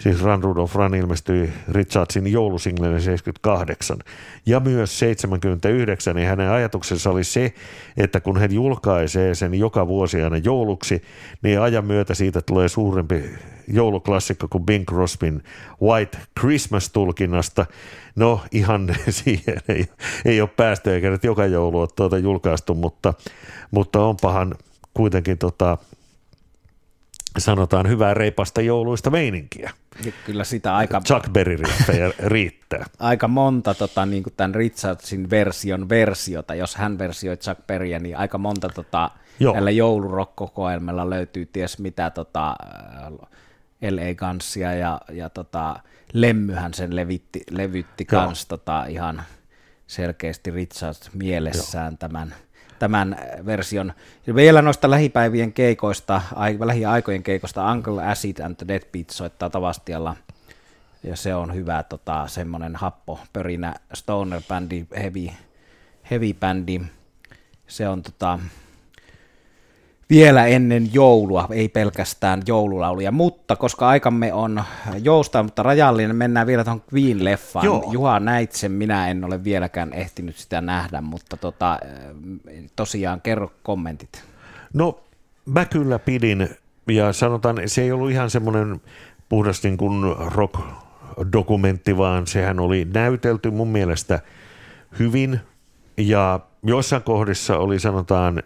siis Run Rudolph Run ilmestyi Richardsin joulusinglelle 78 ja myös 79, niin hänen ajatuksensa oli se, että kun hän julkaisee sen joka vuosi aina jouluksi, niin ajan myötä siitä tulee suurempi jouluklassikko kuin Bing Crosbyn White Christmas-tulkinnasta. No ihan [laughs] siihen ei, ei ole päästy eikä nyt joka joulu ole tuota julkaistu, mutta, mutta onpahan kuitenkin tota, sanotaan hyvää reipasta jouluista meininkiä. Kyllä sitä aika... Chuck Berry riittää. aika monta tota, niin kuin tämän Richardsin version versiota, jos hän versioi Chuck Berryä, niin aika monta tota, näillä joulurokkokoelmilla löytyy ties mitä tota, L.A. Gansia ja, ja tota, Lemmyhän sen levitti, levytti kans tota, ihan selkeästi Richards mielessään Joo. tämän – tämän version. Ja vielä noista lähipäivien keikoista, lähiaikojen keikoista, Uncle Acid and the Deadbeat soittaa Tavastialla, ja se on hyvä tota, semmoinen happo, pörinä stoner-bändi, heavy, heavy bändi. Se on tota, vielä ennen joulua, ei pelkästään joululauluja, mutta koska aikamme on joustaa, mutta rajallinen, mennään vielä tuohon Queen-leffaan. Joo. Juha näit sen, minä en ole vieläkään ehtinyt sitä nähdä, mutta tota, tosiaan kerro kommentit. No mä kyllä pidin, ja sanotaan, se ei ollut ihan semmoinen puhdas niin kuin rock-dokumentti, vaan sehän oli näytelty mun mielestä hyvin, ja joissain kohdissa oli sanotaan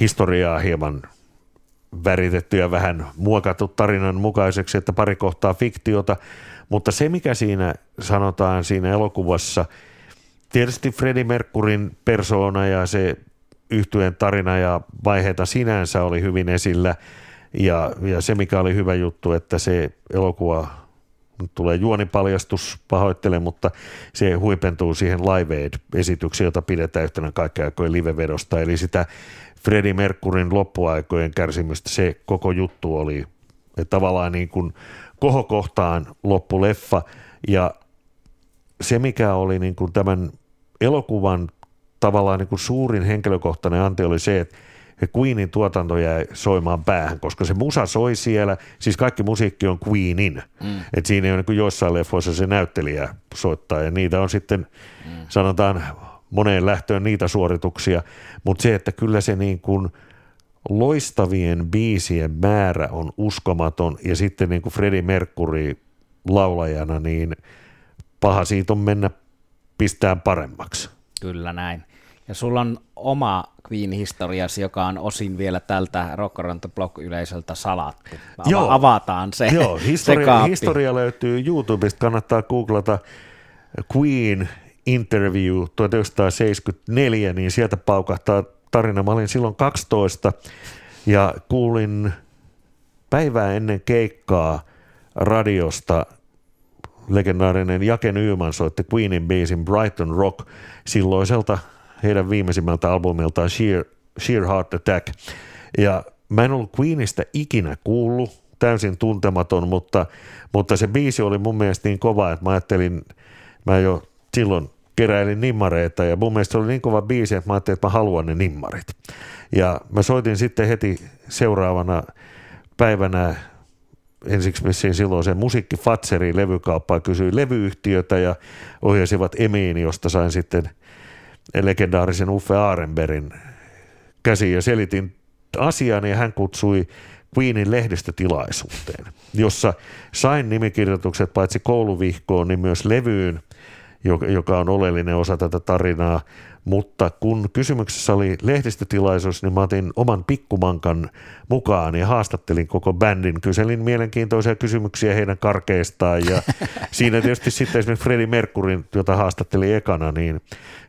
historiaa hieman väritetty ja vähän muokattu tarinan mukaiseksi, että pari kohtaa fiktiota, mutta se mikä siinä sanotaan siinä elokuvassa, tietysti Freddie Mercurin persoona ja se yhtyeen tarina ja vaiheita sinänsä oli hyvin esillä, ja, ja se mikä oli hyvä juttu, että se elokuva nyt tulee juonipaljastus, pahoittelen, mutta se huipentuu siihen Live Aid-esitykseen, jota pidetään yhtenä kaikkea aikojen livevedosta, eli sitä Freddie Mercurin loppuaikojen kärsimystä, se koko juttu oli tavallaan niin kuin kohokohtaan loppuleffa, ja se mikä oli niin kuin tämän elokuvan tavallaan niin kuin suurin henkilökohtainen anti oli se, että Queenin tuotanto jäi soimaan päähän, koska se musa soi siellä, siis kaikki musiikki on Queenin. Mm. Et siinä on niin kuin joissain leffoissa se näyttelijä soittaa ja niitä on sitten, mm. sanotaan moneen lähtöön niitä suorituksia, mutta se, että kyllä se niin kuin loistavien biisien määrä on uskomaton ja sitten niin kuin Freddie Mercury laulajana, niin paha siitä on mennä pistään paremmaksi. Kyllä näin. Ja sulla on oma Queen-historiasi, joka on osin vielä tältä Rock Around the Block-yleisöltä salattu. Ava- Joo. Avataan se. Joo, historia, se historia löytyy YouTubesta, kannattaa googlata Queen Interview 1974, niin sieltä paukahtaa tarina. Mä olin silloin 12 ja kuulin päivää ennen keikkaa radiosta legendaarinen Jake Newman soitti Queenin biisin Brighton Rock silloiselta heidän viimeisimmältä albumiltaan Sheer, Sheer Heart Attack. Ja mä en ollut Queenistä ikinä kuullut, täysin tuntematon, mutta, mutta se biisi oli mun mielestä niin kova, että mä ajattelin, mä jo silloin keräilin nimmareita ja mun mielestä se oli niin kova biisi, että mä ajattelin, että mä haluan ne nimmarit. Ja mä soitin sitten heti seuraavana päivänä ensiksi messiin silloin se musiikki Fatseri levykauppaa, kysyi levyyhtiötä ja ohjasivat Emiin, josta sain sitten legendaarisen Uffe Arenbergin käsiin ja selitin asian ja hän kutsui Queenin lehdistötilaisuuteen, jossa sain nimikirjoitukset paitsi kouluvihkoon, niin myös levyyn, joka on oleellinen osa tätä tarinaa. Mutta kun kysymyksessä oli lehdistötilaisuus, niin mä otin oman pikkumankan mukaan ja haastattelin koko bändin. Kyselin mielenkiintoisia kysymyksiä heidän karkeistaan ja [laughs] siinä tietysti sitten esimerkiksi Freddie Mercurin, jota haastattelin ekana, niin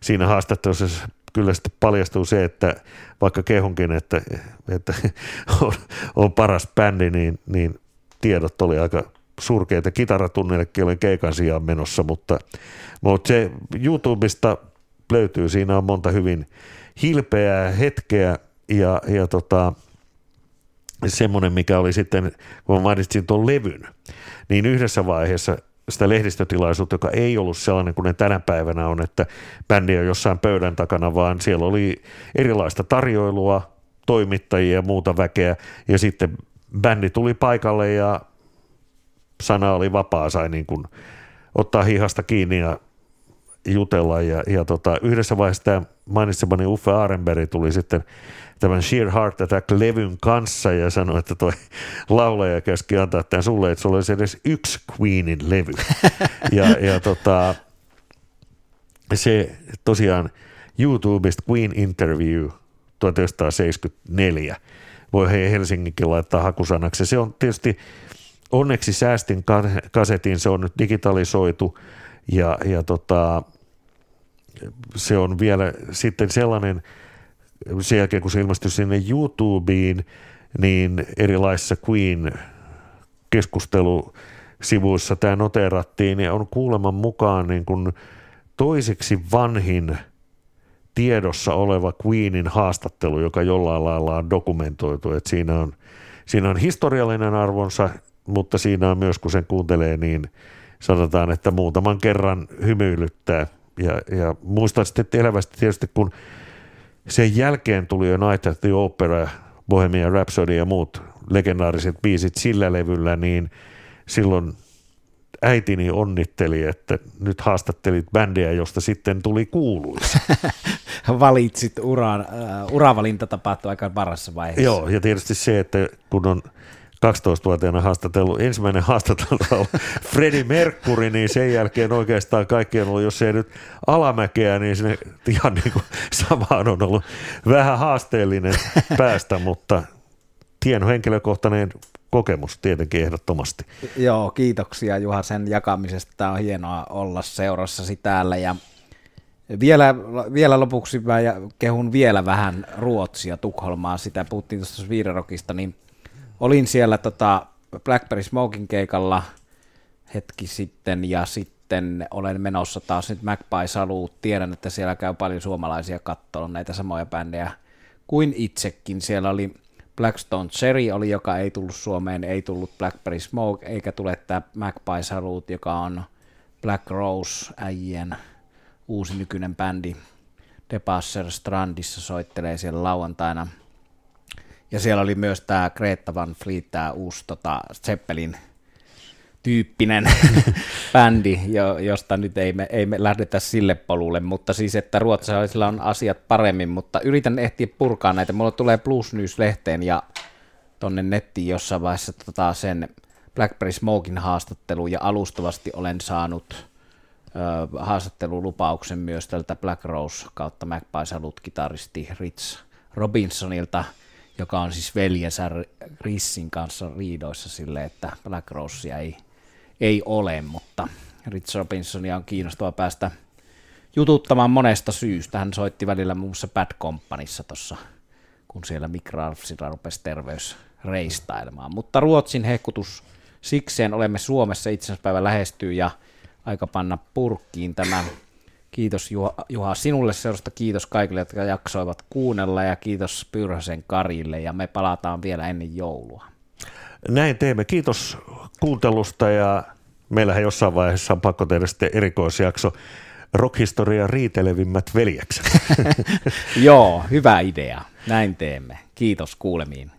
siinä haastattelussa kyllä sitten paljastuu se, että vaikka kehunkin, että, että [laughs] on, on paras bändi, niin, niin tiedot oli aika surkeita. Kitaratunnillekin olen keikan sijaan menossa, mutta, mutta se YouTubesta löytyy. Siinä on monta hyvin hilpeää hetkeä ja, ja tota, semmoinen, mikä oli sitten, kun mä mainitsin tuon levyn, niin yhdessä vaiheessa sitä lehdistötilaisuutta, joka ei ollut sellainen kuin ne tänä päivänä on, että bändi on jossain pöydän takana, vaan siellä oli erilaista tarjoilua, toimittajia ja muuta väkeä, ja sitten bändi tuli paikalle ja sana oli vapaa, sai niin kuin ottaa hihasta kiinni ja jutella. Ja, ja tota, yhdessä vaiheessa tämä mainitsemani Uffe Arenberg tuli sitten tämän Sheer Heart Attack-levyn kanssa ja sanoi, että toi laulaja käski antaa tämän sulle, että sulla olisi edes yksi Queenin levy. [laughs] ja, ja tota, se tosiaan YouTubesta Queen Interview 1974 voi he Helsinginkin laittaa hakusanaksi. Se on tietysti, onneksi säästin kasetin, se on nyt digitalisoitu ja, ja tota, se on vielä sitten sellainen, sen jälkeen kun se ilmestyi sinne YouTubeen, niin erilaisissa Queen keskustelusivuissa tämä noterattiin ja on kuuleman mukaan niin kuin toiseksi vanhin tiedossa oleva Queenin haastattelu, joka jollain lailla on dokumentoitu. että siinä, on, siinä on historiallinen arvonsa, mutta siinä on myös, kun sen kuuntelee, niin sanotaan, että muutaman kerran hymyilyttää. Ja, ja muistan sitten elävästi tietysti, kun sen jälkeen tuli jo Night at the Opera Bohemian Rhapsody ja muut legendaariset biisit sillä levyllä, niin silloin äitini onnitteli, että nyt haastattelit bändiä, josta sitten tuli kuuluisa. [laughs] Valitsit uran, uh, uravalinta tapahtui aika varassa vaiheessa. Joo, ja tietysti se, että kun on 12-vuotiaana haastatellut, ensimmäinen haastattelu on Freddie Mercury, niin sen jälkeen oikeastaan kaikki on ollut, jos ei nyt alamäkeä, niin sinne ihan niin kuin samaan on ollut vähän haasteellinen päästä, mutta hieno henkilökohtainen kokemus tietenkin ehdottomasti. Joo, kiitoksia Juha sen jakamisesta. Tämä on hienoa olla seurassasi täällä ja vielä, vielä lopuksi mä kehun vielä vähän Ruotsia, Tukholmaa, sitä puhuttiin tuosta Sviiderokista, niin olin siellä tota Blackberry Smoking keikalla hetki sitten ja sitten olen menossa taas nyt Magpie Salut. Tiedän, että siellä käy paljon suomalaisia katsoa näitä samoja bändejä kuin itsekin. Siellä oli Blackstone Cherry oli, joka ei tullut Suomeen, ei tullut Blackberry Smoke, eikä tule tämä Magpie Salute, joka on Black Rose äijien uusi nykyinen bändi. Depasser Strandissa soittelee siellä lauantaina. Ja siellä oli myös tämä Greta Van Fleet, tämä uusi tota, Zeppelin tyyppinen [laughs] bändi, jo, josta nyt ei me, ei me lähdetä sille polulle, mutta siis, että ruotsalaisilla on asiat paremmin, mutta yritän ehtiä purkaa näitä. Mulla tulee Plus News-lehteen ja tonne nettiin jossain vaiheessa tota sen Blackberry Smokin haastattelu, ja alustavasti olen saanut ö, haastattelulupauksen myös tältä Black Rose kautta Magpie Salut-kitaristi Rich Robinsonilta, joka on siis veljensä Rissin kanssa riidoissa sille, että Black Rosea ei ei ole, mutta Rich Robinsonia on kiinnostava päästä jututtamaan monesta syystä. Hän soitti välillä muun muassa Bad Companyssa tuossa, kun siellä Mick Ralphsilla rupesi terveys reistailemaan. Mutta Ruotsin hehkutus sikseen olemme Suomessa itsenäispäivä lähestyy ja aika panna purkkiin tämä. Kiitos Juha, Juha sinulle seurasta, kiitos kaikille, jotka jaksoivat kuunnella ja kiitos Pyrhäsen Karille ja me palataan vielä ennen joulua. Näin teemme. Kiitos kuuntelusta ja meillähän jossain vaiheessa on pakko tehdä sitten erikoisjakso rockhistorian riitelevimmät veljekset. [laughs] Joo, hyvä idea. Näin teemme. Kiitos kuulemiin.